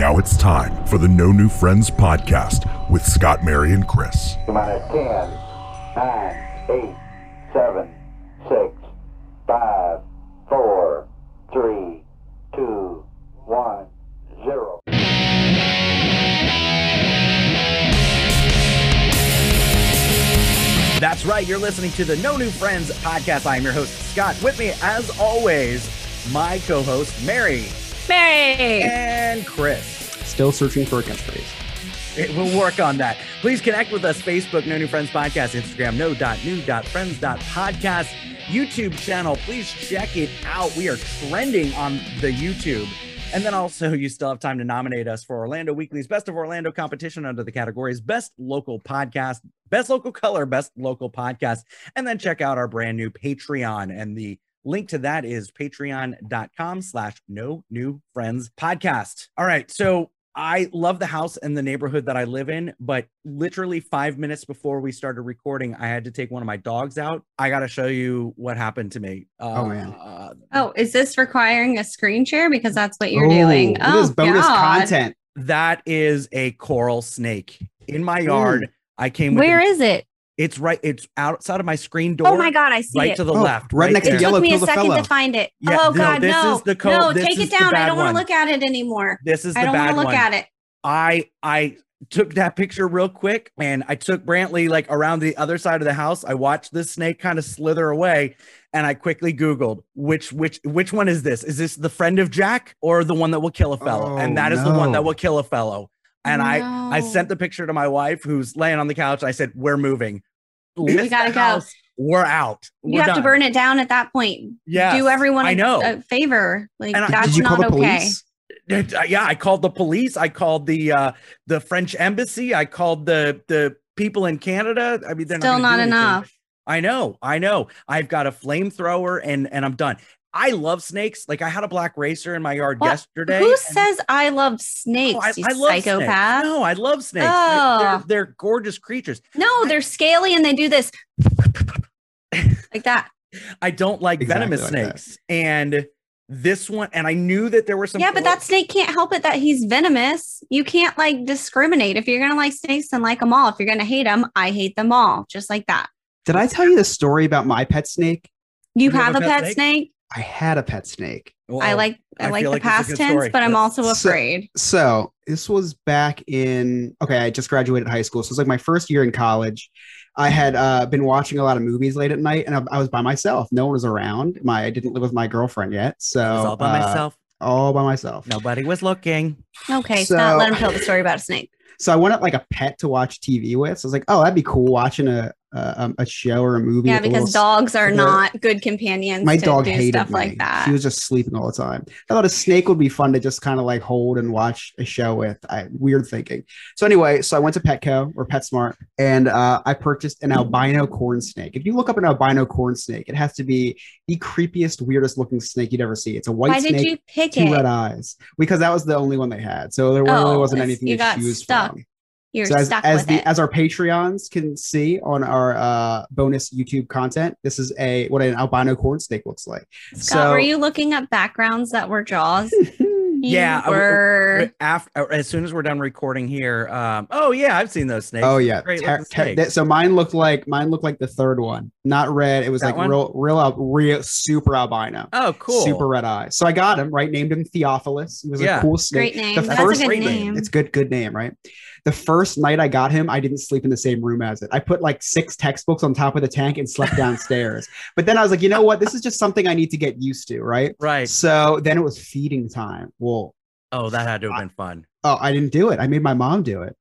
Now it's time for the No New Friends podcast with Scott, Mary, and Chris. Minus 10, 9, 8, 7, 6, 5, 4, 3, 2, 1, 0. That's right. You're listening to the No New Friends podcast. I am your host, Scott. With me, as always, my co host, Mary Mary. and Chris. Still searching for a catchphrase. It- We'll work on that. Please connect with us Facebook, No New Friends Podcast, Instagram, no.new.friends.podcast, YouTube channel. Please check it out. We are trending on the YouTube. And then also, you still have time to nominate us for Orlando Weekly's Best of Orlando competition under the categories Best Local Podcast, Best Local Color, Best Local Podcast. And then check out our brand new Patreon. And the link to that is patreon.com slash no new friends podcast. All right. So I love the house and the neighborhood that I live in, but literally five minutes before we started recording, I had to take one of my dogs out. I got to show you what happened to me. Uh, Oh, man. uh, Oh, is this requiring a screen share? Because that's what you're Oh, doing. It Oh, is bonus God. content. that is a coral snake in my yard. I came. With Where it. is it? It's right. It's outside of my screen oh door. Oh my God, I see it. right it. to the Oh, left. right next to it Yellow took me a Pill the second Fellow. to find it. Yeah, oh no, God, this no. is the co- no, this take is it down. I don't want to look at it anymore. This is the I don't bad want to look one. at it. I I took that picture real quick and I took Brantley like around the other side of the house. I watched this snake kind of slither away and I quickly Googled which which which one is this? Is this the friend of Jack or the one that will kill a fellow? Oh, and that is the one that will kill a fellow. And I I sent the picture to my wife who's laying on the couch. I said, We're moving. We gotta go. house. We're out. You We're have to burn it down at that point. Yeah, Do everyone I know. a favor. Like And I- that's Did you call not the okay. police? Uh, yeah, I called the police. I called the uh the French embassy. I called the the people in Canada. I mean, they're Still not, not gonna do anything. enough. I know, I know. I've got a flamethrower and and I'm done. I love snakes. Like I had a black racer in my yard What? yesterday. Who and- says I love snakes? Oh, I, you I love snakes. psychopath. No, I love snakes. They're- They're, Oh. they're gorgeous creatures. No, they're scaly and they do this like that. I don't like Exactly venomous like that. snakes. And this one, and I knew that there were some. yeah, but that snake can't help it that he's venomous. You can't like discriminate. If you're gonna like snakes, then like them all. If you're gonna hate them, I hate them all, just like that. Did I tell you the story about my pet snake? You, have, a pet, snake. I had a pet snake. I like I, I like the like past tense, story. but I'm also afraid. So this was back in okay, I just graduated high school. So it was like my first year in college. I had uh, been watching a lot of movies late at night, and I, I was by myself. No one was around. My I didn't live with my girlfriend yet, so was all by uh, myself. all by myself. Nobody was looking. Okay, so- Scott, let him tell the story about a snake. So I wanted like a pet to watch TV with. So I was like, oh, that'd be cool watching a a, um, a show or a movie. Yeah, because dogs are not good companions. my to dog do hated stuff me. like that. She was just sleeping all the time. I thought a snake would be fun to just kind of like hold and watch a show with. I, weird thinking. So anyway, so I went to Petco or PetSmart and uh, I purchased an albino corn snake. If you look up an albino corn snake, it has to be the creepiest, weirdest looking snake you'd ever see. It's a white Why snake, did you pick two it? red eyes, because that was the only one they had. So there really Oh, wasn't anything you to got choose stuck. from. You're so as, stuck as with the it. as our Patreons can see on our uh, bonus YouTube content, this is a what an albino corn snake looks like. Scott, so- were you looking up backgrounds that were Jaws? Yeah, I- were. after as soon as we're done recording here. Um, oh yeah, I've seen those snakes. Oh yeah, Great Ter- looking ter- snakes. so mine looked like mine looked like the third one, not red. It was That like one? real, real, al- real, super albino, oh, cool. super red eyes. So I got him right, named him Theophilus. He was Yeah. a cool snake. Great name. The That's first a good name. It's good, good name, right? The first night I got him, I didn't sleep in the same room as it. I put like six textbooks on top of the tank and slept downstairs. But then I was like, you know what? This is just something I need to get used to, right? Right. So then it was feeding time. Well, Oh, that had to have been fun. Oh, I didn't do it. I made my mom do it.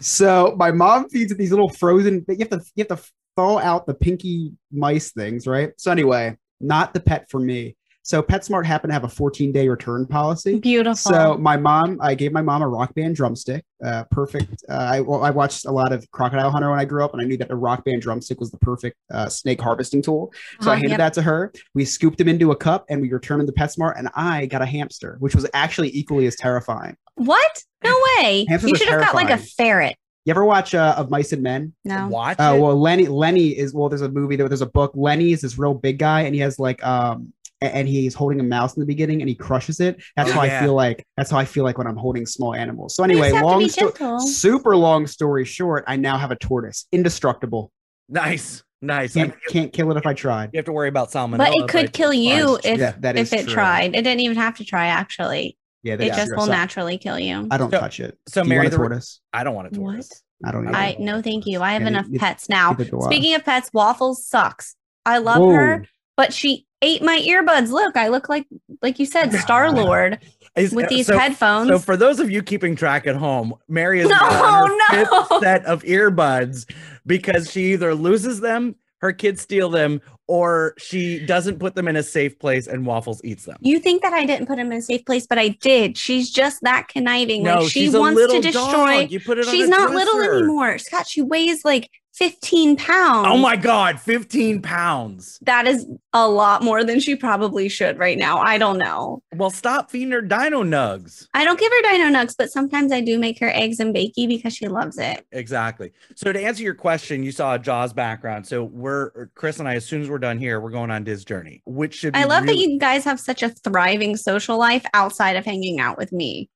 So my mom feeds it these little frozen. You have to you have to thaw out the pinky mice things, right? So anyway, not the pet for me. So PetSmart happened to have a 14 day return policy. Beautiful. So my mom, I gave my mom a rock band drumstick. Uh, perfect. Uh, I well, I watched a lot of Crocodile Hunter when I grew up, and I knew that a rock band drumstick was the perfect uh, snake harvesting tool. So I Uh-huh, handed yep. that to her. We scooped them into a cup, and we returned them to PetSmart. And I got a hamster, which was actually equally as terrifying. What? No way. Hamsters you should have got like a ferret. You ever watch uh, Of Mice and Men? No. Watch Oh it. well, Lenny. Lenny is well. There's a movie. There, there's a book. Lenny is this real big guy, and he has like um and he's holding a mouse in the beginning and he crushes it. That's Oh, how yeah. I feel like. That's how I feel like when I'm holding small animals. So anyway, long be story, super long story short, I now have a tortoise, indestructible. Nice, nice. Can't mean, can't kill it if I tried. you have to worry about salmonella. But it could kill you if yeah, that is if it true. tried. It didn't even have to try. Actually, Yeah, it just will naturally kill you. I don't So- touch it. so Do you Mary, want a the- tortoise? I don't want a What? tortoise. I don't know. I no, thank you. I have Yeah, enough you- pets now. neither. Speaking of pets, Waffles sucks. I love her, but she ate my earbuds. Look, I look like like you said, Star Lord Is- with uh, these so, headphones. So for those of you keeping track at home, Mary is No, on her no. fifth set of earbuds because she either loses them, her kids steal them, or she doesn't put them in a safe place and Waffles eats them. you think that I didn't put them in a safe place, but I did. She's just that conniving. No, like she she's a wants little to destroy. dog. You put it on She's not little dresser. anymore. Scott, she weighs like 15 pounds. Oh my god, 15 pounds. That is a lot more than she probably should right now. I don't know. Well, stop feeding her dino nugs. I don't give her dino nugs, but sometimes I do make her eggs and bakey because she loves it. Exactly. So to answer your question, you saw a Jaws background. So we're Chris and I, as soon as we're done here, we're going on Diz Journey, which should be I love that you guys have such a thriving social life outside of hanging out with me.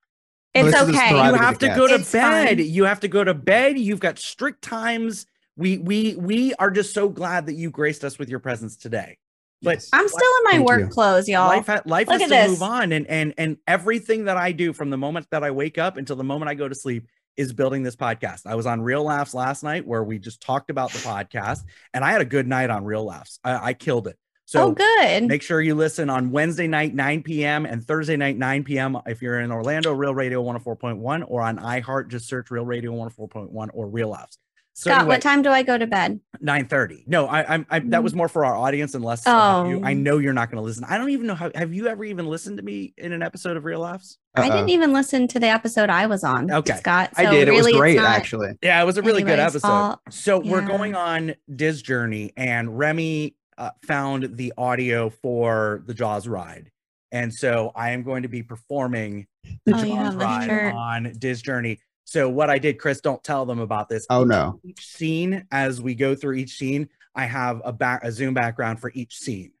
It's this is as okay. you have to go to It's bed. fine. You have to go to bed. You've got strict times. We we we are just so glad that you graced us with your presence today. But Yes. I'm still in my work you. clothes, y'all. life ha- life Look has to this. move on and and and everything that I do from the moment that I wake up until the moment I go to sleep is building this podcast. I was on Real Laughs last night where we just talked about the podcast and I had a good night on Real Laughs. I, I killed it. So oh, good. Make sure you listen on Wednesday night, 9 p.m. and Thursday night, 9 p.m. If you're in Orlando, Real Radio 104.1 or on iHeart, just search Real Radio 104.1 or Real Laughs. So Scott, anyway, what time do I go to bed? 9:30. No, I, I'm I, that was more for our audience and less about you. I Oh. know you're not going to listen. I don't even know how have you ever even listened to me in an episode of Real Laughs? I Uh-uh. didn't even listen to the episode I was on. Okay. Scott. I so did. It really was great, not- actually. Yeah, it was a really good episode. fault. So we're going on Diz Journey, and Remy uh, found the audio for the Jaws ride, and so I am going to be performing the Oh, Jaws yeah, ride shirt. on Diz Journey. So what I did, Chris, don't tell them about this. Oh no. Each scene, as we go through each scene, I have a back a Zoom background for each scene.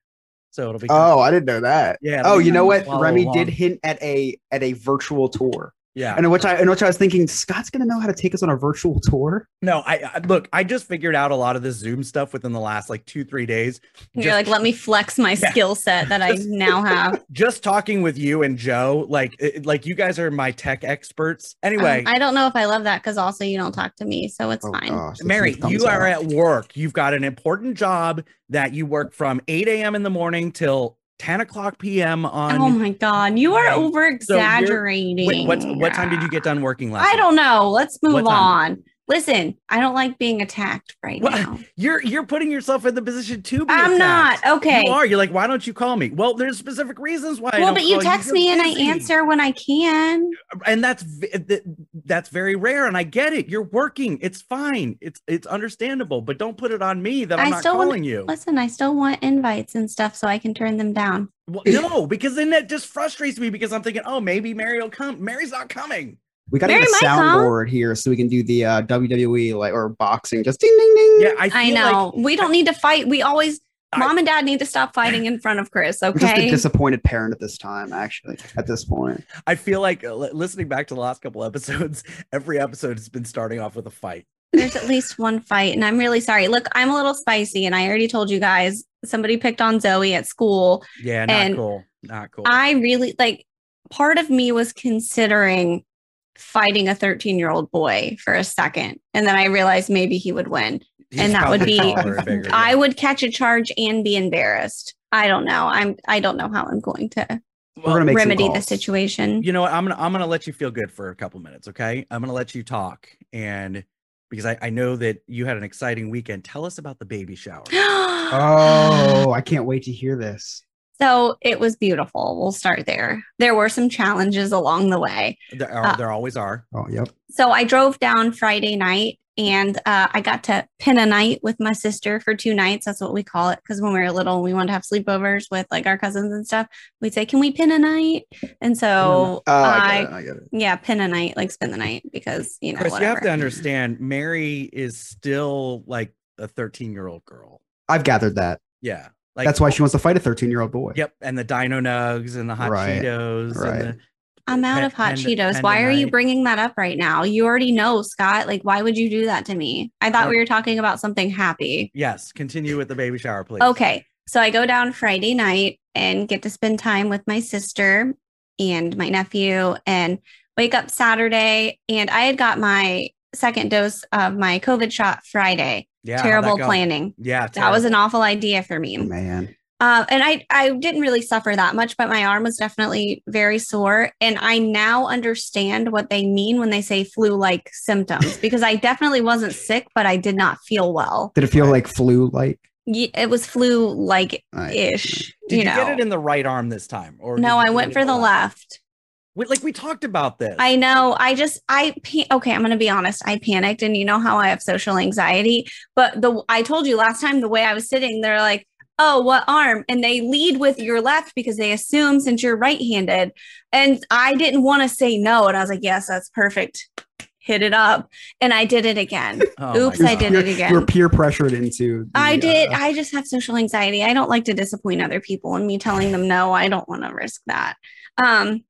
So it'll be Oh, I didn't know that. Yeah, Oh, you know what? Remy along. did hint at a at a virtual tour, yeah. and which I in which I was thinking Scott's gonna know how to take us on a virtual tour. No, I, I look. I just figured out a lot of this Zoom stuff within the last like two three days. You're Just- like, let me flex my Yeah. skill set that I now have. just talking with you and Joe, like it- like you guys are my tech experts. Um, Anyway, I don't know if I love that because also you don't talk to me, so it's Oh, fine. gosh, Mary, you are up. at work. You've got an important job that you work from 8 a.m. in the morning till 10 o'clock p.m. on. Oh my god, you are over exaggerating. Wait, what what time did you get done working last? I night? don't know. Let's move on. Listen, I don't like being attacked right What? now. You're you're putting yourself in the position to be. I'm attacked. not. Okay. You are. You're like, why don't you call me? Well, there's specific reasons why. I well, but you text You're me and I answer when I can. and that's that's very rare and i get it you're working it's fine it's it's understandable but don't put it on me that i'm I not still wanna- calling you Listen, I still want invites and stuff so I can turn them down. well, no because then that just frustrates me because i'm thinking oh maybe mary will come mary's not coming We gotta Mary get a soundboard here so we can do the uh, WWE like or boxing, just ding ding ding. yeah i, feel I know. like we don't need to fight. We always I- mom and dad need to stop fighting in front of Chris, I'm just a okay? disappointed parent at this time. Actually, at this point, i feel like uh, listening back to the last couple episodes every episode has been starting off with a fight There's at least one fight, and I'm really sorry. Look, I'm a little spicy, and I already told you guys somebody picked on Zoe at school. yeah not And cool not cool I really like part of me was considering fighting a 13 year old boy for a second. And then I realized maybe he would win. He's and that would be- taller and bigger, I yeah. would catch a charge and be embarrassed. I don't know. I'm I don't know how I'm going to we're gonna remedy the situation. you know what i'm gonna i'm gonna let you feel good for a couple minutes okay i'm gonna let you talk and because I, I know that you had an exciting weekend tell us about the baby shower Oh, I can't wait to hear this. So it was beautiful. We'll start there. There were some challenges along the way. there, are, Uh, there always are Oh, yep. So I drove down Friday night and uh, I got to pin a night with my sister for two nights. That's what we call it. Because when we were little, we wanted to have sleepovers with like our cousins and stuff. We'd say, Can we pin a night? And so Oh, I I, get it. I get it. yeah, pin a night, like spend the night because, you know, chris you have to understand mary is still like a 13 year old girl I've gathered that. yeah Like That's why she oh wants to fight a 13 year old boy. Yep, and the Dino Nugs and the hot Right, Cheetos. right. And the, I'm out Pen- of hot Panda- Cheetos. Why are you bringing that up right now? You already know, Scott. Like, why would you do that to me? I thought we were talking about something happy. yes, continue with the baby shower, please. Okay. So I go down Friday night and get to spend time with my sister and my nephew and wake up Saturday. And I had got my second dose of my COVID shot Friday. Yeah, Terrible planning. Yeah, That was an awful idea for me. Man. Uh, and I, I didn't really suffer that much, but my arm was definitely very sore. And I now understand what they mean when they say flu like symptoms because I definitely wasn't sick, but I did not feel well. Did it feel like flu like? Ye- It was flu like ish. Did you, know. get it in the right arm this time, or no, I went for in the left. We, like we talked about this. I know. I just I pa- okay. I'm gonna be honest. I panicked, and you know how I have social anxiety. But the I told you last time the way I was sitting, they're like, "Oh, what arm?" And they lead with your left because they assume since you're right-handed. And I didn't want to say no, and I was like, "Yes, that's perfect." Hit it up, and I did it again. Oh Oops, I did it again. You were peer pressured into. the, I did. uh, I just have social anxiety. I don't like to disappoint other people and me telling them no, I don't want to risk that. Um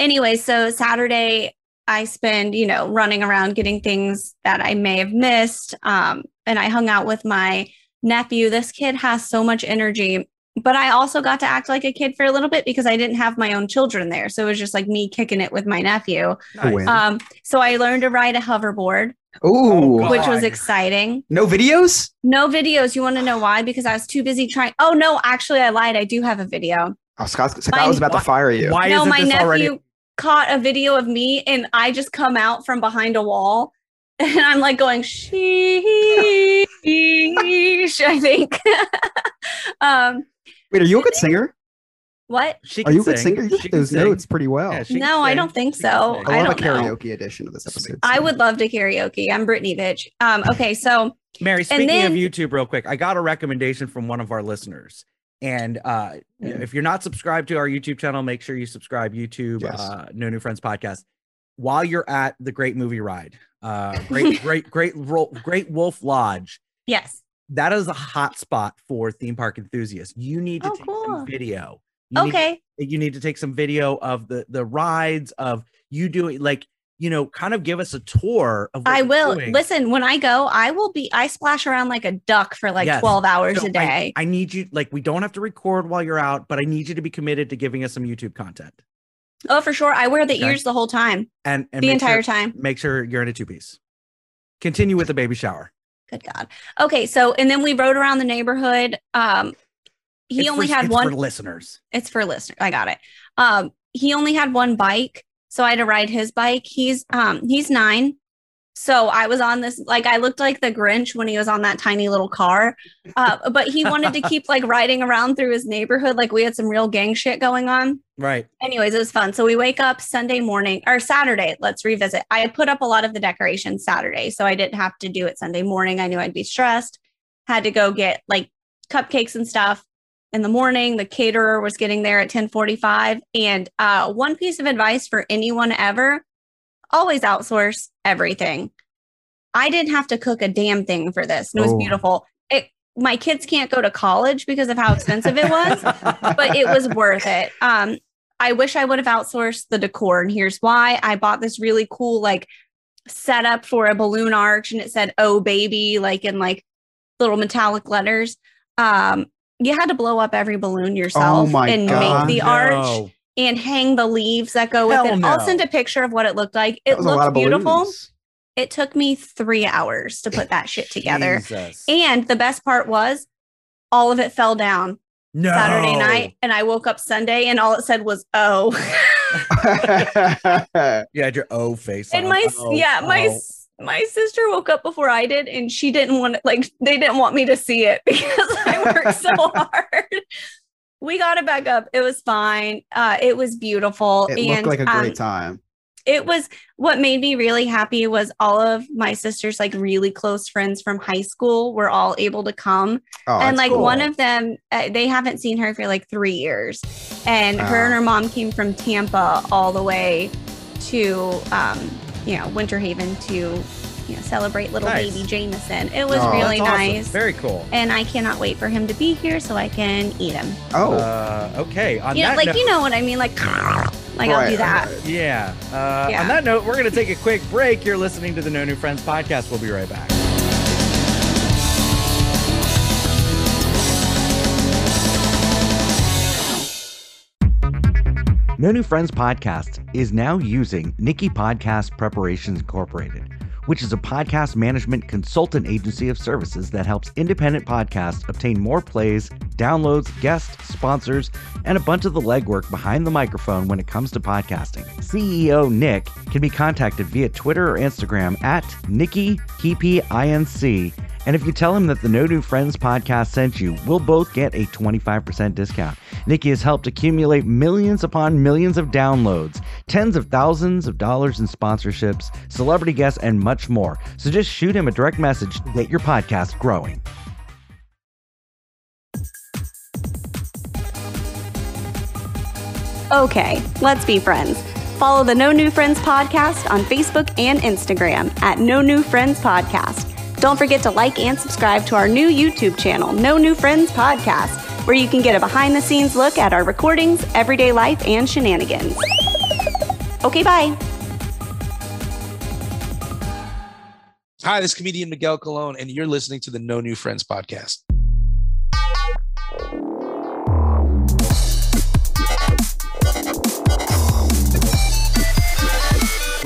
anyway, so Saturday I spend, you know, running around getting things that I may have missed. Um and I hung out with my nephew. This kid has so much energy, but I also got to act like a kid for a little bit because I didn't have my own children there. So it was just like me kicking it with my nephew. Nice. Um so I learned to ride a hoverboard, Ooh. God. which was exciting. no videos? No videos. You want to know why? Because I was too busy trying. Oh no, actually, I lied. I do have a video. Oh, Scott, Scott My- was about to fire you. Why no, isn't my this nephew already? caught a video of me, and I just come out from behind a wall, and I'm like going sheesh. I think. um, Wait, are you a good singer? what? She Are you a good sing. singer? You She hit can those sing. notes pretty well. Yeah, she can No, I don't think so. I I love a don't know. karaoke edition of this episode. I would love to karaoke. I'm Britney bitch. Um, okay, so Mary, speaking then- of YouTube, real quick, I got a recommendation from one of our listeners. And uh, if you're not subscribed to our YouTube channel, make sure you subscribe. YouTube, Yes. uh, No New Friends podcast. While you're at the Great Movie Ride, uh, great, great, great, ro- Great Wolf Lodge, yes. that is a hot spot for theme park enthusiasts. You need to Oh, take cool. some video. You need- Okay. you need to take some video of the the rides of you doing like you know kind of give us a tour of what I will listen when I go. I will be. I splash around like a duck for like Yes. 12 hours So a day. I, I need you like we don't have to record while you're out, but I need you to be committed to giving us some YouTube content oh, for sure. I wear the Okay. ears the whole time, and, and the entire sure, time. Make sure you're in a two piece. Continue with the baby shower. Good God. Okay, so and then we rode around the neighborhood. Um, he It's only for- had one. for listeners. it's for listeners. I got it. Um, he only had one bike, so I had to ride his bike. He's um he's nine. So I was on this like I looked like the Grinch when he was on that tiny little car. Uh, but he wanted to keep like riding around through his neighborhood like we had some real gang shit going on. Right. Anyways, it was fun. So we wake up Sunday morning or Saturday. Let's revisit. I had put up a lot of the decorations Saturday, so I didn't have to do it Sunday morning. I knew I'd be stressed. Had to go get like cupcakes and stuff in the morning. The caterer was getting there at 1045. And uh, one piece of advice for anyone ever always outsource everything. I didn't have to cook a damn thing for this. and It was Oh. beautiful. It, my kids can't go to college because of how expensive it was but it was worth it. Um, I wish I would have outsourced the decor, and here's why: I bought this really cool like setup for a balloon arch, and it said "Oh baby" like in like little metallic letters. Um, you had to blow up every balloon yourself Oh and God. make the arch No. and hang the leaves that go with Hell it. I'll send a picture of what it looked like. It was a lot looked beautiful. balloons. It took me three hours to put that shit together. Jesus. And the best part was all of it fell down. no. Saturday night and I woke up Sunday and all it said was oh. You had your O face. and on. my Oh, yeah, my oh. oh. s my sister woke up before I did and she didn't want it like they didn't want me to see it because I worked so hard. We got it back up. It was fine. Uh it was beautiful. it and looked like a um, great time. it was what made me really happy was all of my sister's like really close friends from high school were all able to come Oh, and like cool. one of them uh, they haven't seen her for like three years and her and her mom came from tampa all the way to um you know winter haven to you know, celebrate little Nice. baby Jameson. It was Oh, really That's awesome. nice. Very cool. and I cannot wait for him to be here so I can eat him. Oh, Uh, okay. On You know, that like note, you know what I mean, like like I'll do that. right. yeah. Uh, Yeah. On that note, we're going to take a quick break. You're listening to the No New Friends podcast. We'll be right back. No New Friends podcast is now using Nikki Podcast Preparations Incorporated, which is a podcast management consultant agency of services that helps independent podcasts obtain more plays, downloads, guests, sponsors, and a bunch of the legwork behind the microphone when it comes to podcasting. CEO Nick can be contacted via Twitter or Instagram at Nikki Inc. And if you tell him that the No New Friends podcast sent you, we'll both get a 25% discount. Nikki has helped accumulate millions upon millions of downloads, tens of thousands of dollars in sponsorships, celebrity guests, and much more. So just shoot him a direct message to get your podcast growing. Okay, let's be friends. Follow the No New Friends podcast on Facebook and Instagram at No New Friends Podcast. Don't forget to like and subscribe to our new YouTube channel, No New Friends Podcast, where you can get a behind the scenes look at our recordings, everyday life, and shenanigans. Okay, bye. Hi, this is comedian Miguel Colon, and you're listening to the No New Friends podcast.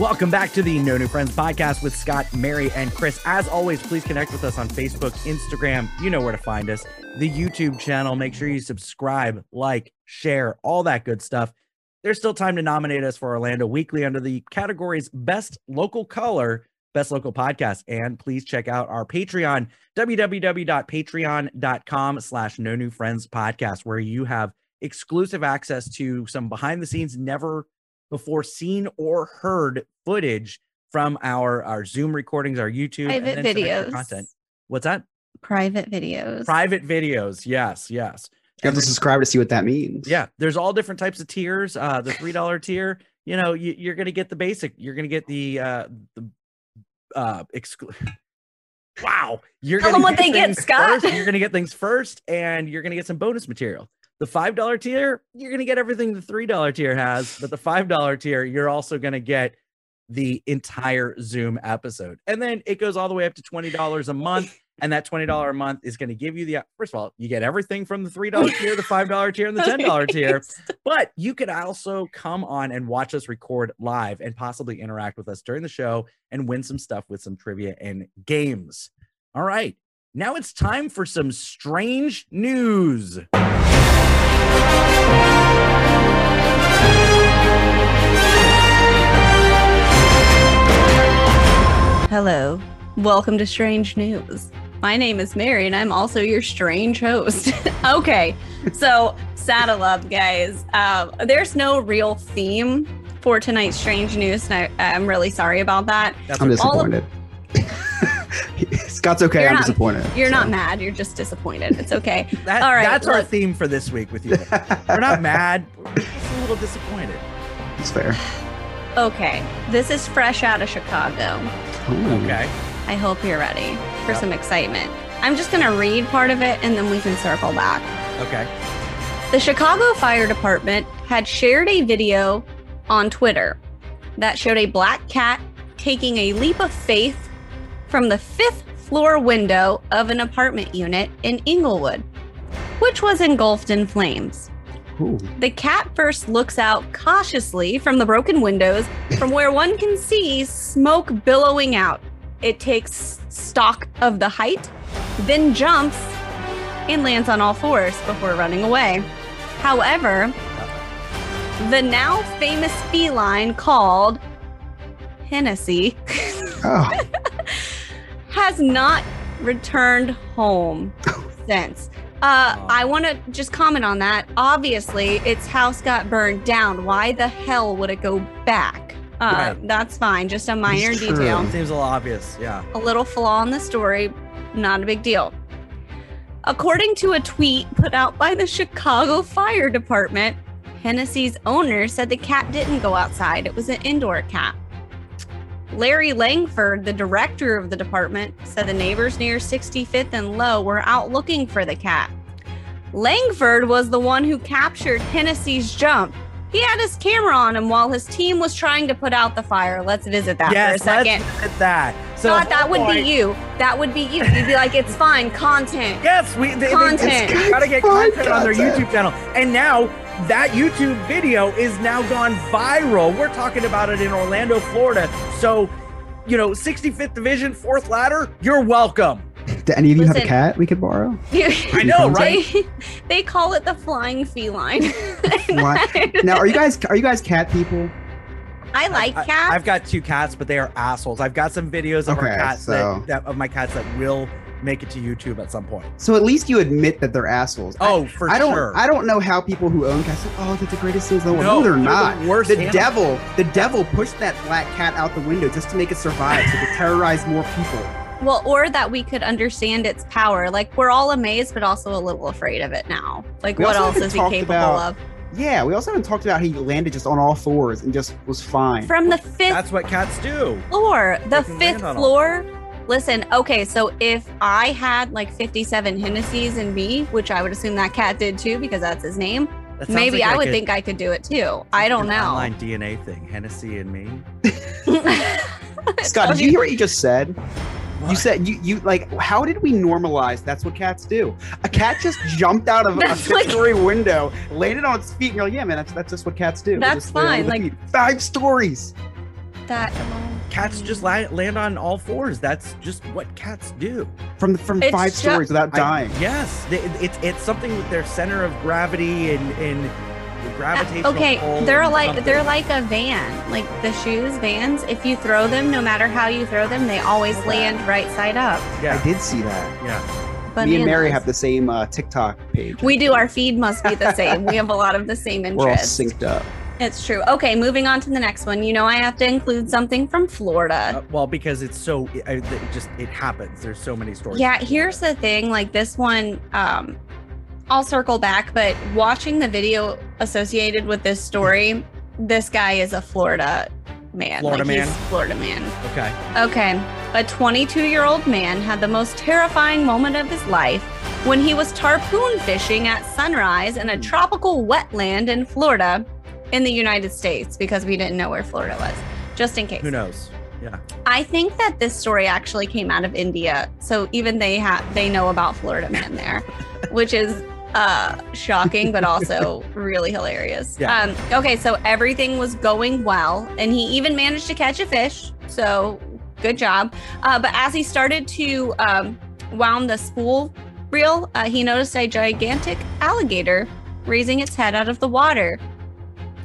Welcome back to the No New Friends podcast with Scott, Mary, and Chris. As always, please connect with us on Facebook, Instagram. You know where to find us. The YouTube channel. Make sure you subscribe, like, share, all that good stuff. There's still time to nominate us for Orlando Weekly under the categories Best Local Color, Best Local Podcast. And please check out our Patreon, www.patreon.com slash No New Friends Podcast, where you have exclusive access to some behind the scenes, never before seen or heard footage from our our Zoom recordings, our YouTube and Private then videos. content. What's that? Private videos. Private videos. Yes, yes. you have to subscribe to see what that means. Yeah, there's all different types of tiers. Uh, the three dollar tier, you know, you, you're gonna get the basic. You're gonna get the uh the uh exclu- Wow, you're Tell gonna them what they get, things Scott. First. You're gonna get things first, and you're gonna get some bonus material. The five dollar tier, you're gonna get everything the three dollar tier has, but the five dollar tier, you're also gonna get the entire Zoom episode, and then it goes all the way up to twenty dollars a month. And that twenty dollar a month is going to give you the first of all, you get everything from the three dollar tier, the five dollar tier, and the ten dollar tier. But you could also come on and watch us record live and possibly interact with us during the show and win some stuff with some trivia and games. All right. Now it's time for some strange news. Hello. Welcome to Strange News. My name is Mary and I'm also your strange host. okay, so saddle up, guys. Um, there's no real theme for tonight's Strange News, and I, I'm really sorry about that. That's I'm. All of- disappointed. Scott's okay. You're I'm not- disappointed. You're not mad, you're just disappointed. It's okay. That- all right, that's our theme for this week with you. We're not mad. We're just a little disappointed. It's fair. Okay, this is fresh out of Chicago. Ooh. Okay. I hope you're ready for Yep. some excitement. I'm just going to read part of it and then we can circle back. Okay. The Chicago Fire Department had shared a video on Twitter that showed a black cat taking a leap of faith from the fifth floor window of an apartment unit in Englewood, which was engulfed in flames. Ooh. The cat first looks out cautiously from the broken windows from where one can see smoke billowing out. It takes stock of the height, then jumps and lands on all fours before running away. However, the now famous feline called Hennessy Oh, has not returned home since. Uh, Oh. I want to just comment on that. Obviously, its house got burned down. Why the hell would it go back? Uh, Right. That's fine. Just a minor detail. Seems a little obvious. Yeah. A little flaw in the story. Not a big deal. According to a tweet put out by the Chicago Fire Department, Hennessy's owner said the cat didn't go outside. It was an indoor cat. Larry Langford, the director of the department, said the neighbors near 65th and Low were out looking for the cat. Langford was the one who captured Hennessy's jump. He had his camera on him while his team was trying to put out the fire. Let's visit that yes, for a second. let's visit that. So Thought that would Homeboy- be you. That would be you. You'd be like, it's fine, content. Yes, we they, Content. They, they gotta get Fun content on their. YouTube channel, and now that YouTube video is now gone viral. We're talking about it in Orlando, Florida. So, you know, 65th Division, fourth ladder. You're welcome. Do any of you have a cat we could borrow? I know, right? They, they call it the flying feline. What? Now, are you guys are you guys cat people? I like I- cats. I've got two cats, but they are assholes. I've got some videos of our Okay, cats so- that, that of my cats that will make it to YouTube at some point. So at least you admit that they're assholes. Oh, I- Oh, for I don't. sure. I don't know how people who own cats. Say, oh, they're the greatest things in the world. No, No, they're, they're not. the worst The animals. devil. The devil pushed that black cat out the window just to make it survive, so to terrorize more people. well, or that we could understand its power. Like we're all amazed, but also a little afraid of it now. Like We what else is he capable about- of? Yeah, we also haven't talked about how he landed just on all fours and just was fine. From the fifth That's what cats do. floor, the fifth land on 'em. floor. Listen, okay, so if I had like 57 Hennessy's in me, which I would assume that cat did too, because that's his name, That maybe like I like would a- think I could do it too. I don't an know. Online DNA thing. Hennessy and me. Scott, did you hear what you just said? You said you you like how did we normalize that's what cats do? A cat just jumped out of a That's like- fifth-story window, landed on its feet, and you're like, yeah, man, that's that's just what cats do. That's just fine, their like- feet. five stories. that Cats just la- land on all fours. That's just what cats do. From from It's five ju- stories without I- dying. yes, they, it's it's something with their center of gravity and and the gravitational. okay pull they're like something. they're like a van like the shoes vans if you throw them no matter how you throw them they always land right side up Yeah, I did see that. yeah. Me and Mary have the same uh, TikTok page. we do our feed must be the same we have a lot of the same interests. We're all interests synced up. It's true okay moving on to the next one you know i have to include something from florida Uh, well, because it's so it, it just it happens. There's so many stories. Yeah, here's the thing. Like this one, um, I'll circle back, but watching the video associated with this story, this guy is a Florida man. Florida like man? Florida man. Okay. Okay. A 22 year old man had the most terrifying moment of his life when he was tarpon fishing at sunrise in a Hmm. tropical wetland in Florida in the United States because we didn't know where Florida was, just in case. Who knows? Yeah. I think that this story actually came out of India, so even they have they know about Florida Man there, which is uh shocking but also really hilarious. Yeah. Um okay, so everything was going well and he even managed to catch a fish. So good job. Uh but as he started to um wound the spool reel, uh, he noticed a gigantic alligator raising its head out of the water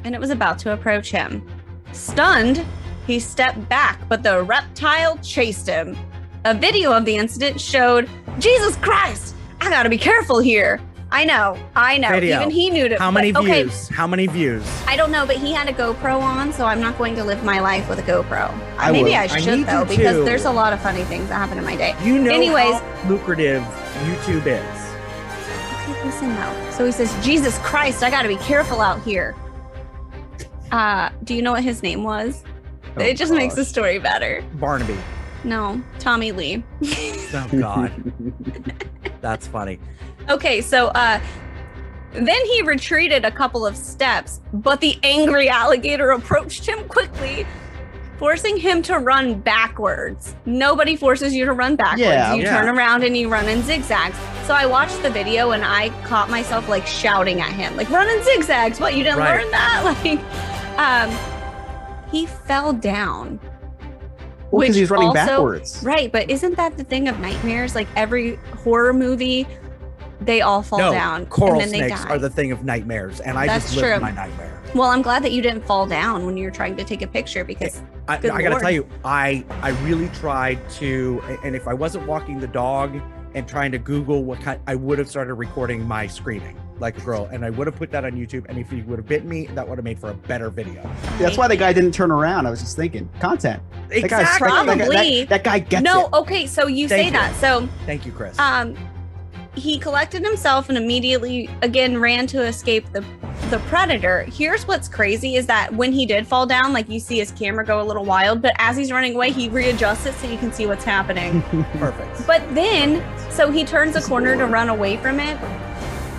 and it was about to approach him. Stunned, he stepped back, but the reptile chased him. A video of the incident showed Jesus Christ, I gotta be careful here. I know, I know. Video. Even he knew to. How but- many okay, views? How many views? I don't know, but he had a GoPro on, so I'm not going to live my life with a GoPro. I Maybe would. I I should need though, because there's a lot of funny things that happen in my day. You know Anyways. how lucrative YouTube is. Okay, listen now. So he says, Jesus Christ, I gotta be careful out here. Uh, do you know what his name was? Oh, it just makes the story better. Barnaby. No, Tommy Lee. Oh God, that's funny. okay, so uh then he retreated a couple of steps, but the angry alligator approached him quickly, forcing him to run backwards. Nobody forces you to run backwards. Yeah, you yeah. turn around and you run in zigzags. So I watched the video and I caught myself like shouting at him, like run in zigzags. What you didn't Right. learn that? Like um he fell down. Well, because Which he's running also- backwards. Right, but isn't that the thing of nightmares? Like every horror movie, they all fall no, down coral and then they snakes die. are the thing of nightmares, and I That's just lived true. my nightmare. well, I'm glad that you didn't fall down when you were trying to take a picture because I, Good I gotta Lord. tell you, I I really tried to, and if I wasn't walking the dog and trying to Google what kind, I would have started recording my screaming like a girl, and I would have put that on YouTube. And if he would have bit me, that would have made for a better video. That's why the guy didn't turn around. I was just thinking, content. Exactly. that- that guy- Probably. That, that guy gets no, it. okay, so you Thank say you. that. So Thank you, Chris. um he collected himself and immediately again ran to escape the the predator. Here's what's crazy is that when he did fall down, like you see his camera go a little wild, but as he's running away, he readjusts it so you can see what's happening. Perfect. But then, so he turns a corner to run away from it,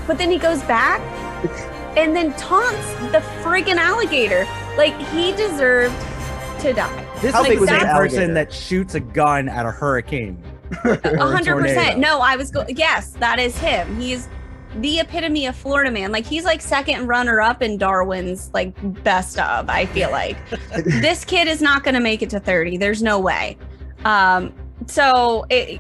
but then he goes back and then taunts the friggin' alligator. Like he deserved to die. This How is big the was same this person alligator? that shoots a gun at a hurricane. A hundred percent. No, I was go. Yes, that is him. He's the epitome of Florida man. Like he's like second runner up in Darwin's like best of. I feel like this kid is not going to make it to thirty. There's no way. Um, so it.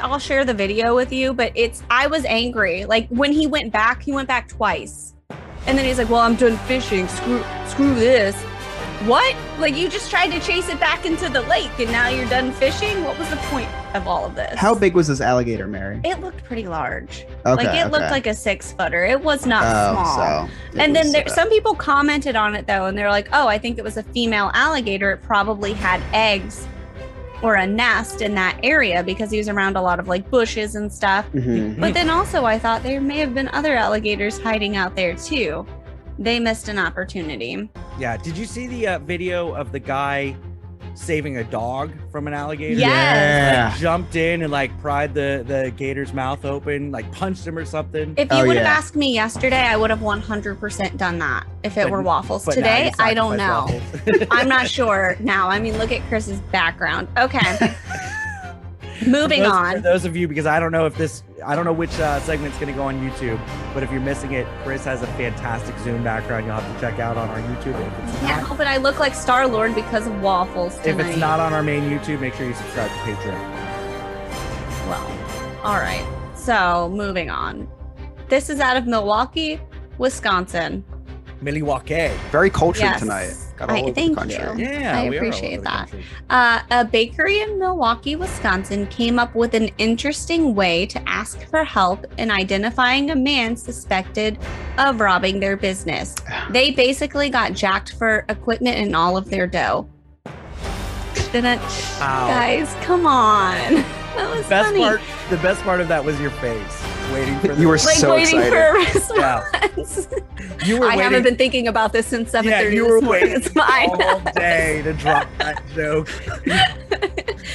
I'll share the video with you, but it's I was angry. Like when he went back, he went back twice. And then he's like, "Well, I'm done fishing. Screw screw this." What? Like you just tried to chase it back into the lake and now you're done fishing? What was the point of all of this? How big was this alligator, Mary? It looked pretty large. Okay, like it looked like a six footer. It was not oh, small. so and then there, uh, some people commented on it though, and they're like, "Oh, I think it was a female alligator. It probably had eggs or a nest in that area because he was around a lot of like bushes and stuff." mhm. But then also, I thought there may have been other alligators hiding out there too. They missed an opportunity. Yeah. Did you see the uh, video of the guy saving a dog from an alligator? Yeah. Like, jumped in and like pried the the gator's mouth open, like punched him or something. If you Oh, would have asked me yesterday, I would have 100% done that if it But- were waffles. Today, I don't know. I'm not sure now. I mean, look at Chris's background. Okay. Moving those- on. For those of you, because I don't know if this, I don't know which uh, segment's going to go on YouTube, but if you're missing it, Chris has a fantastic Zoom background. You'll have to check out on our YouTube. If it's Yeah, not, but I look like Star Lord because of waffles. if it's not on our main YouTube, make sure you subscribe to Patreon. well, all right. So moving on. This is out of Milwaukee, Wisconsin. Milwaukee. very cultured Yes. tonight. Got all I- over the thank country. you. Yeah, I we are all appreciate that. Uh, a bakery in Milwaukee, Wisconsin came up with an interesting way to ask for help in identifying a man suspected of robbing their business. They basically got jacked for equipment and all of their dough. Didn't Wow. guys? Come on, that was Best funny. part, the best part of that was your face, waiting for the. You were like so waiting excited. for a Yeah. response. You were I waiting haven't been thinking about this since seven Yeah, thirty you this were morning. waiting It's fine. all day to drop that joke.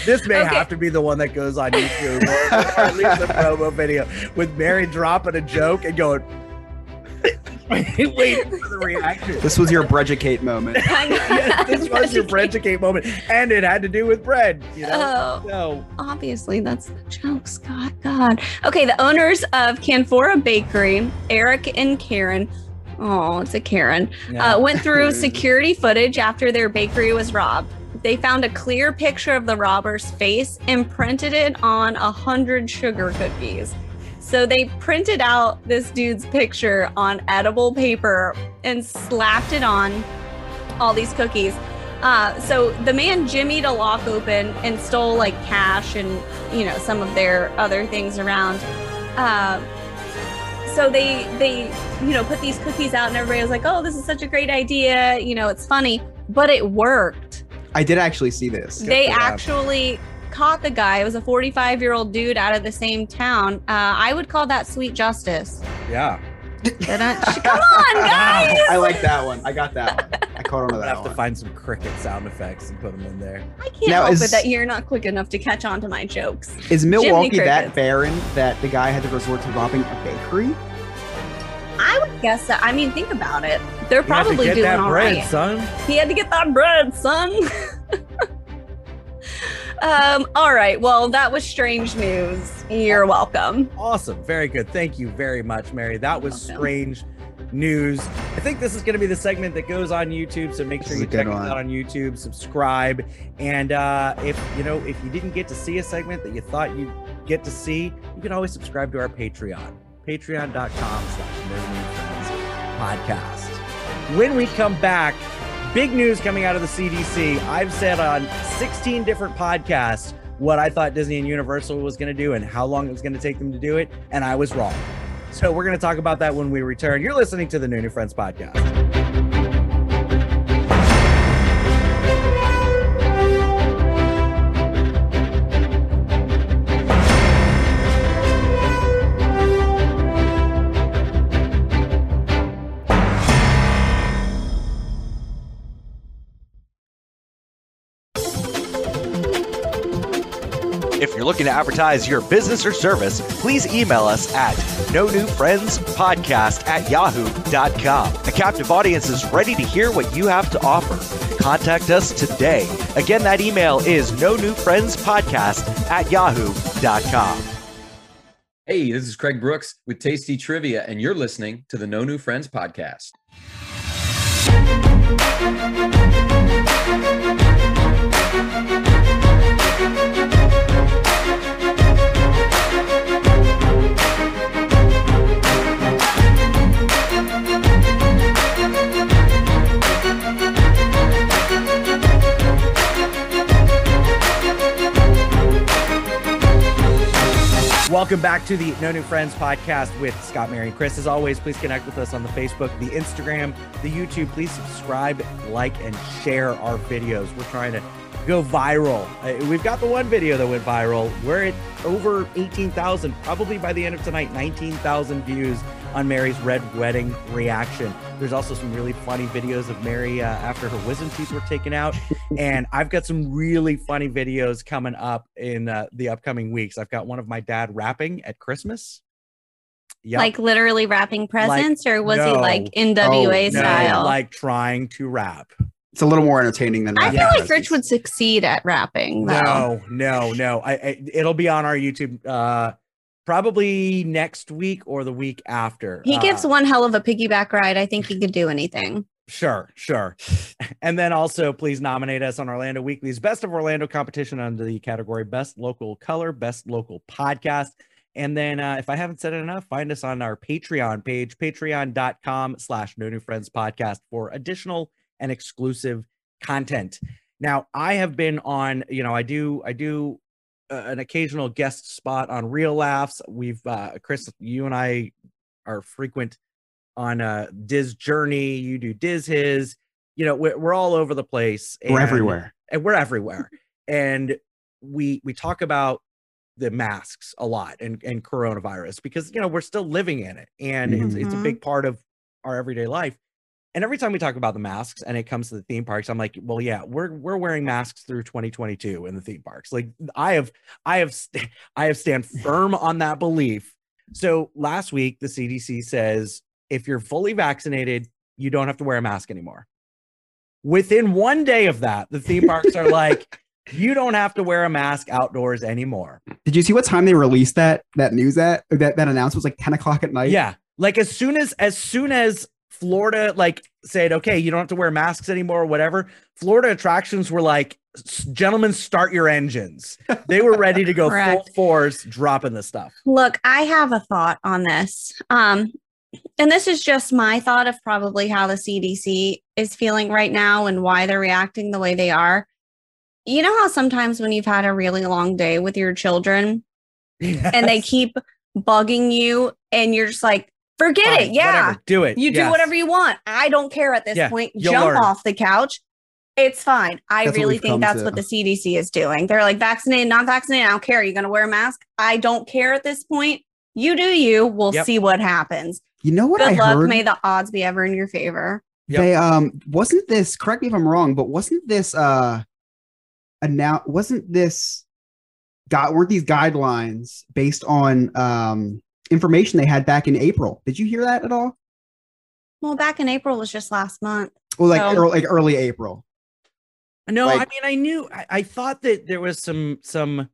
This may Okay. have to be the one that goes on YouTube, or, or at least the promo video with Mary dropping a joke and going, waiting for the reaction. This was your Bredgicate moment. Yes, this was your bread cake moment, and it had to do with bread. You know, Oh. so obviously that's the joke, Scott. God. Okay, the owners of Canfora Bakery, Eric and Karen. Oh, it's a Karen. yeah. Uh, went through security footage after their bakery was robbed. They found a clear picture of the robber's face and printed it on a hundred sugar cookies. So they printed out this dude's picture on edible paper and slapped it on all these cookies. Uh, so the man jimmied a lock open and stole like cash and you know some of their other things around. Uh, so they they you know put these cookies out and everybody was like, oh, this is such a great idea. You know, it's funny, but it worked. I did actually see this. They actually caught the guy. It was a 45 year old dude out of the same town. Uh, I would call that sweet justice. yeah, I- Come on, guys. I like that one. I got that one. I caught on I'm to gonna that have to find some cricket sound effects and put them in there. I can't Now, help is- it that you're not quick enough to catch on to my jokes. Is Milwaukee that barren that the guy had to resort to robbing a bakery? I would guess that. I mean, think about it. They're You have to probably get doing that all bread, right. son. He had to get that bread, son. um. All right. Well, that was strange news. You're welcome. Awesome. Very good. Thank you very much, Mary. That was Welcome. strange news. I think this is going to be the segment that goes on YouTube. So make This sure you check us one. out on YouTube, subscribe. And uh, if you know, if you didn't get to see a segment that you thought you'd get to see, you can always subscribe to our Patreon. Patreon.com slash No New Friends podcast. When we come back, big news coming out of the CDC. I've said on 16 different podcasts what I thought Disney and Universal was going to do and how long it was going to take them to do it, and I was wrong. So we're going to talk about that when we return. You're listening to the New New Friends podcast. Looking to advertise your business or service, please email us at no new friends podcast at yahoo.com. A captive audience is ready to hear what you have to offer. Contact us today. Again, that email is no new friends podcast at yahoo.com. Hey, this is Craig Brooks with Tasty Trivia, and you're listening to the No New Friends podcast. Welcome back to the No New Friends podcast with Scott, Mary, and Chris. As always, please connect with us on the Facebook, the Instagram, the YouTube. Please subscribe, like, and share our videos. We're trying to go viral. Uh, we've got the one video that went viral. We're at over 18,000, probably by the end of tonight, 19,000 views on Mary's red wedding reaction. There's also some really funny videos of Mary uh, after her wisdom teeth were taken out. and I've got some really funny videos coming up in uh, the upcoming weeks. I've got one of my dad rapping at Christmas. Yep. Like literally wrapping presents, or was he like NWA Oh, No, style? like trying to rap. It's a little more entertaining than I feel like Presents. Rich would succeed at rapping. Though. No, no, no. I, I it'll be on our YouTube uh probably next week or the week after. He gives Uh, one hell of a piggyback ride. I think he could do anything. Sure, sure. and then also please nominate us on Orlando Weekly's Best of Orlando competition under the category Best Local Color, Best Local Podcast. And then uh, if I haven't said it enough, find us on our Patreon page, patreon.com slash no new friends podcast for additional and exclusive content. Now, I have been on, you know, I do, I do uh, an occasional guest spot on Real Laughs. We've, uh, Chris, you and I are frequent on uh Diz Journey. You do Diz His. You know, we're, we're all over the place. We're everywhere. and we're everywhere. and we we talk about the masks a lot and and coronavirus because you know we're still living in it and it's, it's a Mhm. big part of our everyday life. And every time we talk about the masks and it comes to the theme parks, I'm like, well, yeah, we're we're wearing masks through 2022 in the theme parks. Like I have I have st- I have stand firm on that belief. So last week the CDC says if you're fully vaccinated, you don't have to wear a mask anymore. Within one day of that, the theme parks are like, you don't have to wear a mask outdoors anymore. Did you see what time they released that that news at that that announcement was like 10 o'clock at night? Yeah. Like as soon as as soon as Florida like said, okay, you don't have to wear masks anymore or whatever, Florida attractions were like, gentlemen, start your engines. They were ready to go full force, dropping the stuff. Look, I have a thought on this. Um, and this is just my thought of probably how the CDC is feeling right now and why they're reacting the way they are. You know how sometimes when you've had a really long day with your children and they keep bugging you and you're just like, forget Fine, it. Yeah. whatever, do it. You do whatever you want. I don't care at this Yeah, point. Jump learn. off the couch. It's fine. I That's really think that's to. what the CDC is doing. They're like vaccinated, not vaccinated. I don't care. You're going to wear a mask. I don't care at this point. You do you. We'll Yep. see what happens. You know what Good I luck. heard? May the odds be ever in your favor. Yep. They um wasn't this correct me if I'm wrong, but wasn't this uh now wasn't this got weren't these guidelines based on um information they had back in April? Did you hear that at all? Well, back in April was just last month. Well, like So- early, like early April. No, Like- I mean I knew I, I thought that there was some some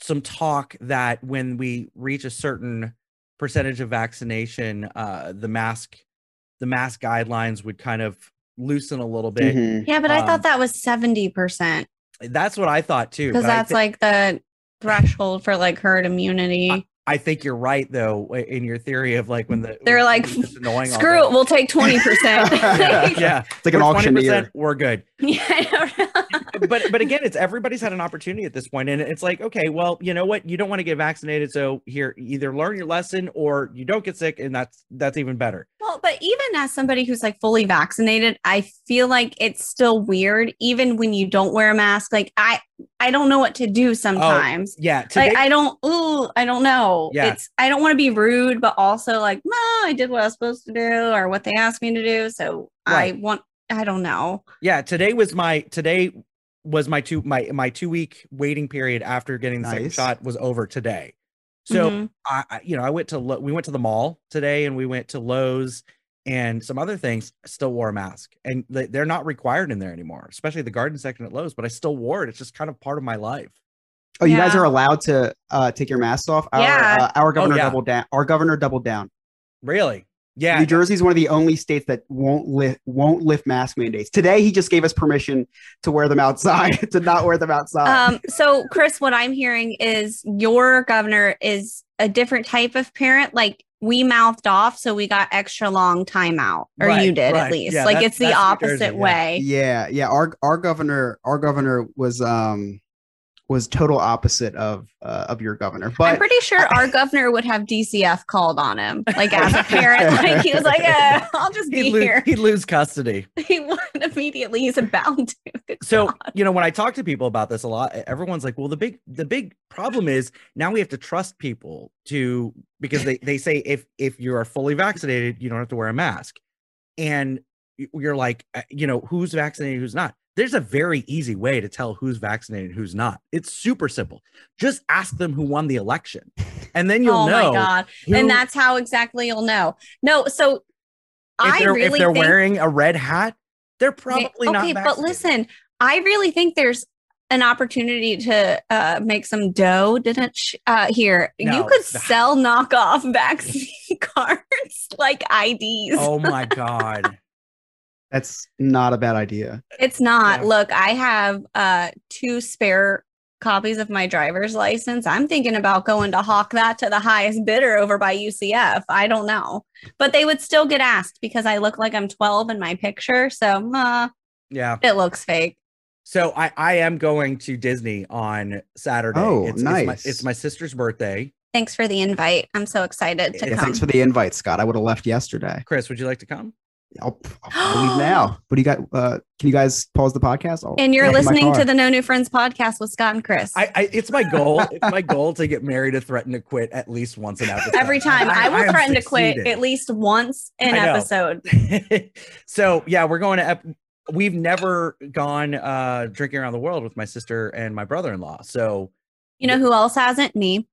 some talk that when we reach a certain percentage of vaccination, uh the mask the mask guidelines would kind of loosen a little bit. Mhm. Yeah, but I Um, thought that was 70% That's what I thought too. because that's thi- like the threshold for like herd immunity. I think you're right though in your theory of like when the They're when like, annoying Screw it. We'll take 20%. yeah, yeah. It's like an We're auctioneer. 20%, We're good. yeah, I don't know. but but again, it's everybody's had an opportunity at this point, and it's like, okay, well, you know what? You don't want to get vaccinated, so here, either learn your lesson or you don't get sick, and that's that's even better. Well, but even as somebody who's like fully vaccinated, I feel like it's still weird, even when you don't wear a mask. Like I, I don't know what to do oh, sometimes. Yeah, today, like I don't, ooh, I don't know. Yeah. It's I don't want to be rude, but also like, no, I did what I was supposed to do or what they asked me to do. So Right. I want, I don't know. yeah, today was my today. was my two my my two week waiting period after getting the second shot was over today. So Mhm. I, I you know I went to Lo- we went to the mall today and we went to Lowe's and some other things. I still wore a mask and they- they're not required in there anymore, especially the garden section at Lowe's. But I still wore it. It's just kind of part of my life. Oh, you guys are allowed to uh, take your masks off. Our, Yeah. uh, our governor yeah. doubled down. Our governor doubled down. Really? Yeah. New Jersey is one of the only states that won't lift won't lift mask mandates. Today, he just gave us permission to wear them outside, to not wear them outside. Um, so Chris, what I'm hearing is your governor is a different type of parent. Like we mouthed off, so we got extra long timeout, or Right, you did right. at least. Yeah, like that's- it's the opposite Jersey, yeah. way. yeah, yeah. Our our governor, our governor was um was total opposite of uh, of your governor. But I'm pretty sure our governor would have DCF called on him, like as a parent. like he was like, eh, "I'll just be He'd lose, here." he'd lose custody. He would immediately. He's bound to. Good so God. you know when i talk to people about this a lot everyone's like well the big the big problem is now we have to trust people to because they they say if if you are fully vaccinated you don't have to wear a mask and you're like uh, you know who's vaccinated who's not there's a very easy way to tell who's vaccinated and who's not it's super simple just ask them who won the election and then you'll oh know Oh my god! who- and that's how exactly you'll know. No, so if I they're, really if they're think wearing a red hat they're probably okay, not Okay, but listen, I really think there's an opportunity to uh, make some dough. Didn't sh- uh, here? you could sell knockoff vaccine cards like IDs. oh my god that's not a bad idea. It's not. Yeah. Look, I have uh two spare copies of my driver's license. I'm thinking about going to hawk that to the highest bidder over by UCF. I don't know. But they would still get asked because I look like I'm 12 in my picture. So uh, yeah it looks fake. So I, I am going to Disney on Saturday. Oh, it's, It's my, nice. it's my sister's birthday. Thanks for the invite. I'm so excited to Yeah, Yeah, come. thanks for the invite, Scott. I would have left yesterday. Chris, would you like to come? I'll, I'll leave now. What do you got? Uh, can you guys pause the podcast? I'll and you're get in my listening to the No New Friends podcast with Scott and Chris. I, I it's my goal. it's my goal to get Mary to threaten to quit at least once an episode. Every time I, will am threaten to quit at least once an episode. so yeah, we're going to. Ep- we've never gone uh drinking around the world with my sister and my brother-in-law. So You know who else hasn't? Me.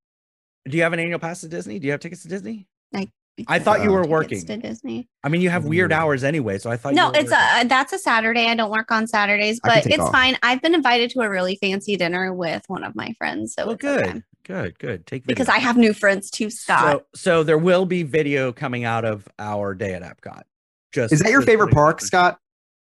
do you have an annual pass to Disney? Do you have tickets to Disney? I I thought you Uh, were working. to Disney. I mean, you have weird hours anyway, so I thought. No, you were it's working. a that's a Saturday. I don't work on Saturdays, but it's off. fine. I've been invited to a really fancy dinner with one of my friends, so Well, it's okay. good, good, good. Take because. I have new friends too, Scott. So, so there will be video coming out of our day at Epcot. Just Is that your favorite putting it out park, there. Scott?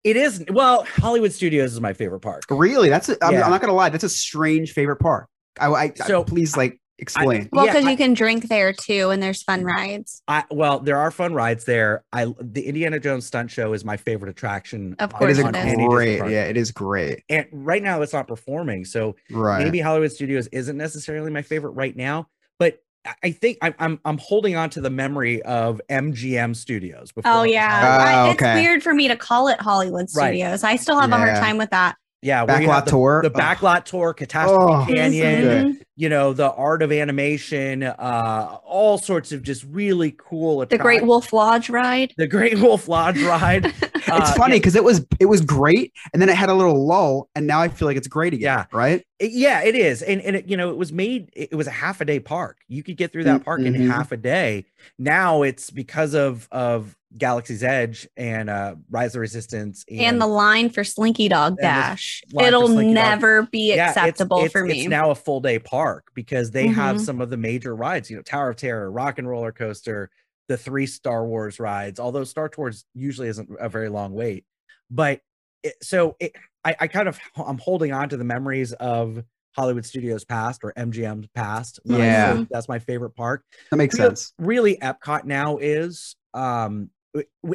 It is. Well, Hollywood Studios is my favorite park. Really? That's. A, I'm, Yeah. I'm not gonna lie. That's a strange favorite park. I, I, I- So, please like explain. well, because I- you can drink there too, and there's fun rides. I well, there are fun rides there. I the Indiana Jones stunt show is my favorite attraction. Of it is course it is. great. park. Yeah, it is great. And right now, it's not performing, so Right. maybe Hollywood Studios isn't necessarily my favorite right now. But I- I think I'm I'm, I'm holding on to the memory of MGM Studios. Before Oh yeah, Hollywood. Oh, I- ah, okay. it's weird for me to call it Hollywood Right. Studios. I still have a hard time with that. Yeah. where you have Backlot the, tour. the Ugh. backlot tour, Catastrophe Oh, Canyon. good. Mhm. you know the art of animation uh all sorts of just really cool The Great Wolf Lodge ride. the great wolf lodge ride It's Uh, funny yeah. because it was it was great, and then it had a little lull, and now I feel like it's great again. Yeah. Right. It- yeah it is and and it, you know it was made it it was a half a day park you could get through that park in Mhm. half a day now it's because of of galaxy's edge and uh rise of resistance and, and the line for Slinky Dog Dash. It'll Slinky Dog- never be Yeah, it's- acceptable it's, for me. It's now a full day park because they have Mhm. some of the major rides, you know, Tower of Terror, Rock and Roller Coaster, the three Star Wars rides, although Star Tours usually isn't a very long wait. But it, so it, I, I kind of I'm holding on to the memories of Hollywood Studios past or MGM's past. Yeah. that's my favorite park. That makes Real- sense. Really, Epcot now is um w- w-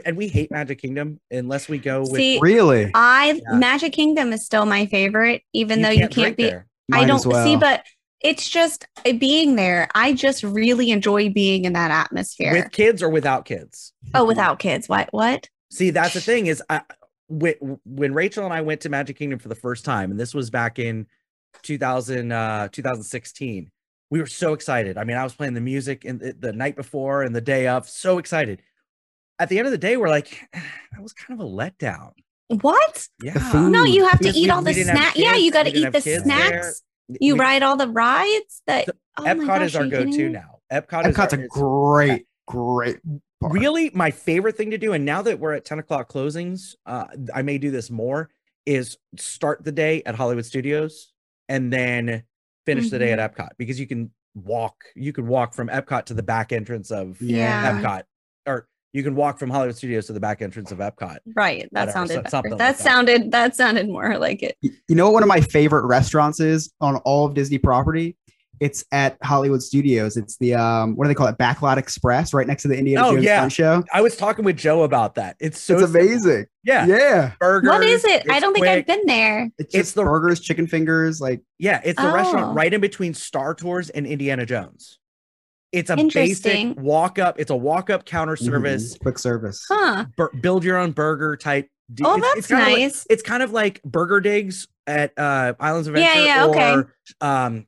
and we hate Magic Kingdom unless we go with See, Really. I Yeah. Magic Kingdom is still my favorite, even though you can't be. there. I don't as well. see, but it's just uh, being there. I just really enjoy being in that atmosphere. with kids or without kids. oh, without kids, what? What? See, that's the thing is, I, when, when Rachel and I went to Magic Kingdom for the first time, and this was back in 2000, uh, 2016, we were so excited. I mean, I was playing the music in the, the night before and the day of, so excited. At the end of the day, we're like, that was kind of a letdown. What? Yeah. No, you have to eat we- all the snacks. Yeah, you got to eat the have kids there. snacks. You We- ride all the rides that. The- oh my Epcot gosh, is our are you kidding go-to now. Epcot is Epcot's our, a is- great, great. park. really my favorite thing to do and now that we're at 10 o'clock closings uh i may do this more is start the day at hollywood studios and then finish the day Mm-hmm. at epcot because you can walk you can walk from epcot to the back entrance of Yeah. epcot or you can walk from hollywood studios to the back entrance of epcot Right. That Whatever, sounded so- better. something like that that. sounded that sounded more like it. You know what one of my favorite restaurants is on all of Disney property? It's at Hollywood Studios. It's the um, what do they call it? Backlot Express, right next to the Indiana Oh, Jones yeah. Stunt Show. i was talking with joe about that it's so it's simple. amazing. yeah Yeah. burgers What is it? I don't think I've been there. It's It's the- burgers, chicken fingers, like Yeah, it's the Oh. restaurant right in between Star Tours and Indiana Jones. It's a basic walk up. It's a walk up counter service. mhm, quick service. Huh. bur- build your own burger type. de- Oh, it's- that's it's kinda like- nice. it's kind of like Burger Digs at uh, Islands of Adventure. yeah, okay. Or, um,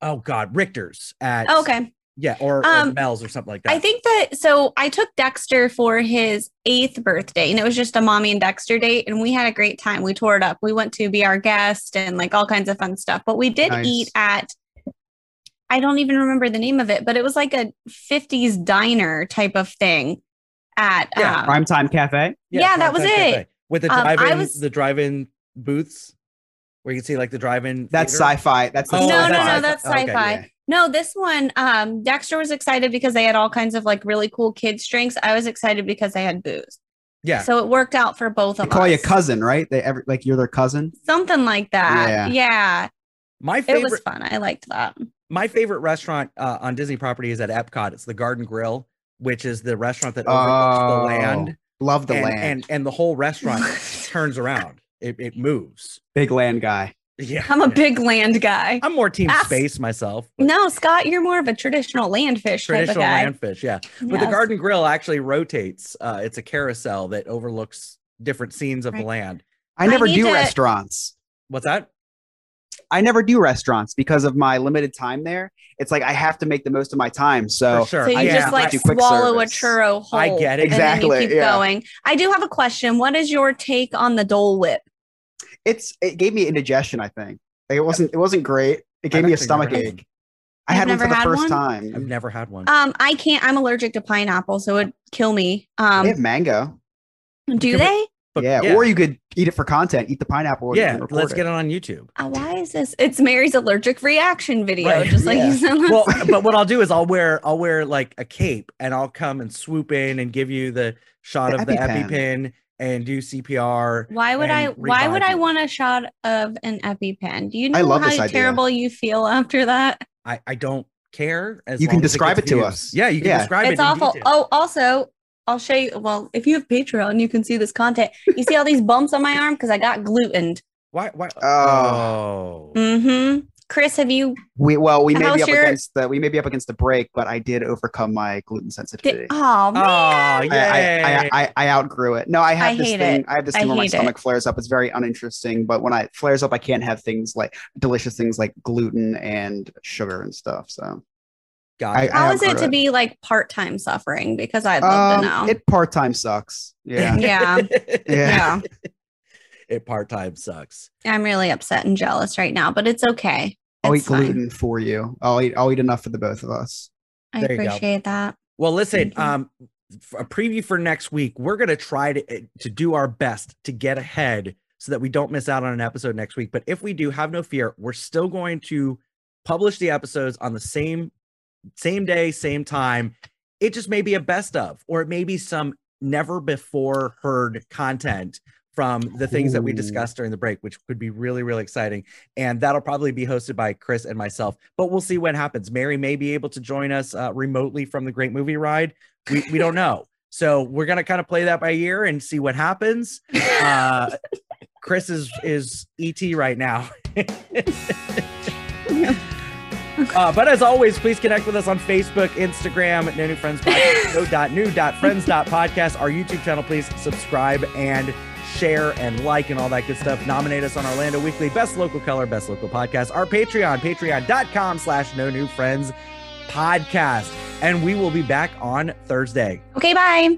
oh God, Richter's at okay. Yeah, or, or Um, Mel's or something like that. I think that so I took Dexter for his eighth birthday and it was just a mommy and Dexter date and we had a great time. We tore it up. We went to be our guest and like all kinds of fun stuff. But we did Nice. eat at I don't even remember the name of it, but it was like a 50s diner type of thing at Yeah, um, Primetime Cafe. yeah, that was Primetime it. Cafe. With the Um, drive-in, was- the drive-in booths, where you can see like the drive-in. That's theater. sci-fi. That's the Oh, no, no, sci-fi. no, that's Okay, sci-fi. yeah. No, this one, um, Dexter was excited because they had all kinds of like really cool kids drinks. I was excited because they had booze. Yeah, So it worked out for both They of call us. Call you cousin, right? They ever like you're their cousin. Something like that. Yeah. Yeah. my favorite. It favorite. was fun. I liked that. My favorite restaurant uh, on Disney property is at Epcot. It's the Garden Grill, which is the restaurant that overlooks Oh, the land, Love the and, land. and and the whole restaurant turns around. It, it moves. Big land guy. Yeah, I'm a yeah. big land guy. I'm more team Ask- space myself. but No, Scott, you're more of a traditional landfish type of Traditional guy. landfish, yeah. But the Garden Grill actually rotates. Uh, it's a carousel that overlooks different scenes of the land. I I never need do to- restaurants. What's that? I never do restaurants because of my limited time there. It's like I have to make the most of my time. So sure. So you I- just yeah, like I- do quick swallow a churro whole. I get it. And then Exactly, you keep yeah. going. I do have a question. What is your take on the Dole Whip? it's it gave me indigestion. I think Like, it wasn't it wasn't great. It gave me a stomach never had ache. I You've had one for the had first one? time. I've never had one. Um, I can't. I'm allergic to pineapple, so it'd kill me. Um, they have mango. do they? But yeah, or you could eat it for content. Eat the pineapple. and yeah, let's it. get it on YouTube. Uh, why is this? It's Mary's allergic reaction video, Right, just like yeah. you said. well, but what I'll do is I'll wear I'll wear like a cape and I'll come and swoop in and give you the shot The of the EpiPen. EpiPen and do CPR. Why would I? Why would revive I want a shot of an EpiPen? Do you know I love how terrible you feel after that? I, I don't care as You can long describe gets it to views. us. Yeah, you can Yeah. describe it. it's awful. Oh, also, I'll show you. Well, if you have Patreon, you can see this content. You see all these bumps on my arm because I got glutened. Why? Why? Oh. Oh. Mm-hmm. Chris, have you? We well, we may be up your- against the we may be up against the break, but I did overcome my gluten sensitivity. Did, oh man. Oh, I, yay. I, I, I, I outgrew it. No, I have I this thing. it. I have this I thing where my hate it. stomach flares up. It's very uninteresting. But when I flares up, I can't have things like delicious things like gluten and sugar and stuff. So Got I- it. How is it to it. be like part-time suffering? Because I'd love to know. Um, it part time sucks. Yeah. yeah, yeah. yeah. it part time sucks. I'm really upset and jealous right now, but it's okay. I'll It's eat fine. gluten for you. I'll eat. I'll eat enough for the both of us. I There you go. appreciate that. Well, listen, Thank um, f- a preview for next week. We're gonna try to eh, to do our best to get ahead so that we don't miss out on an episode next week. But if we do, have no fear. We're still going to publish the episodes on the same same day, same time. It just may be a best of, or it may be some never before heard content from the things that we discussed during the break, which could be really, really exciting. And that'll probably be hosted by Chris and myself. But we'll see what happens. Mary may be able to join us uh, remotely from the Great Movie Ride. We we don't know. So we're gonna kind of play that by ear and see what happens. Uh, Chris is is ET right now. Uh, but as always, please connect with us on Facebook, Instagram, No New Friends Podcast, no dot new friends dot podcast. Our YouTube channel, please subscribe and share and like and all that good stuff. Nominate us on Orlando Weekly, Best Local Color, Best Local Podcast. Our Patreon, patreon.com slash no new friends podcast. And we will be back on Thursday. Okay, bye.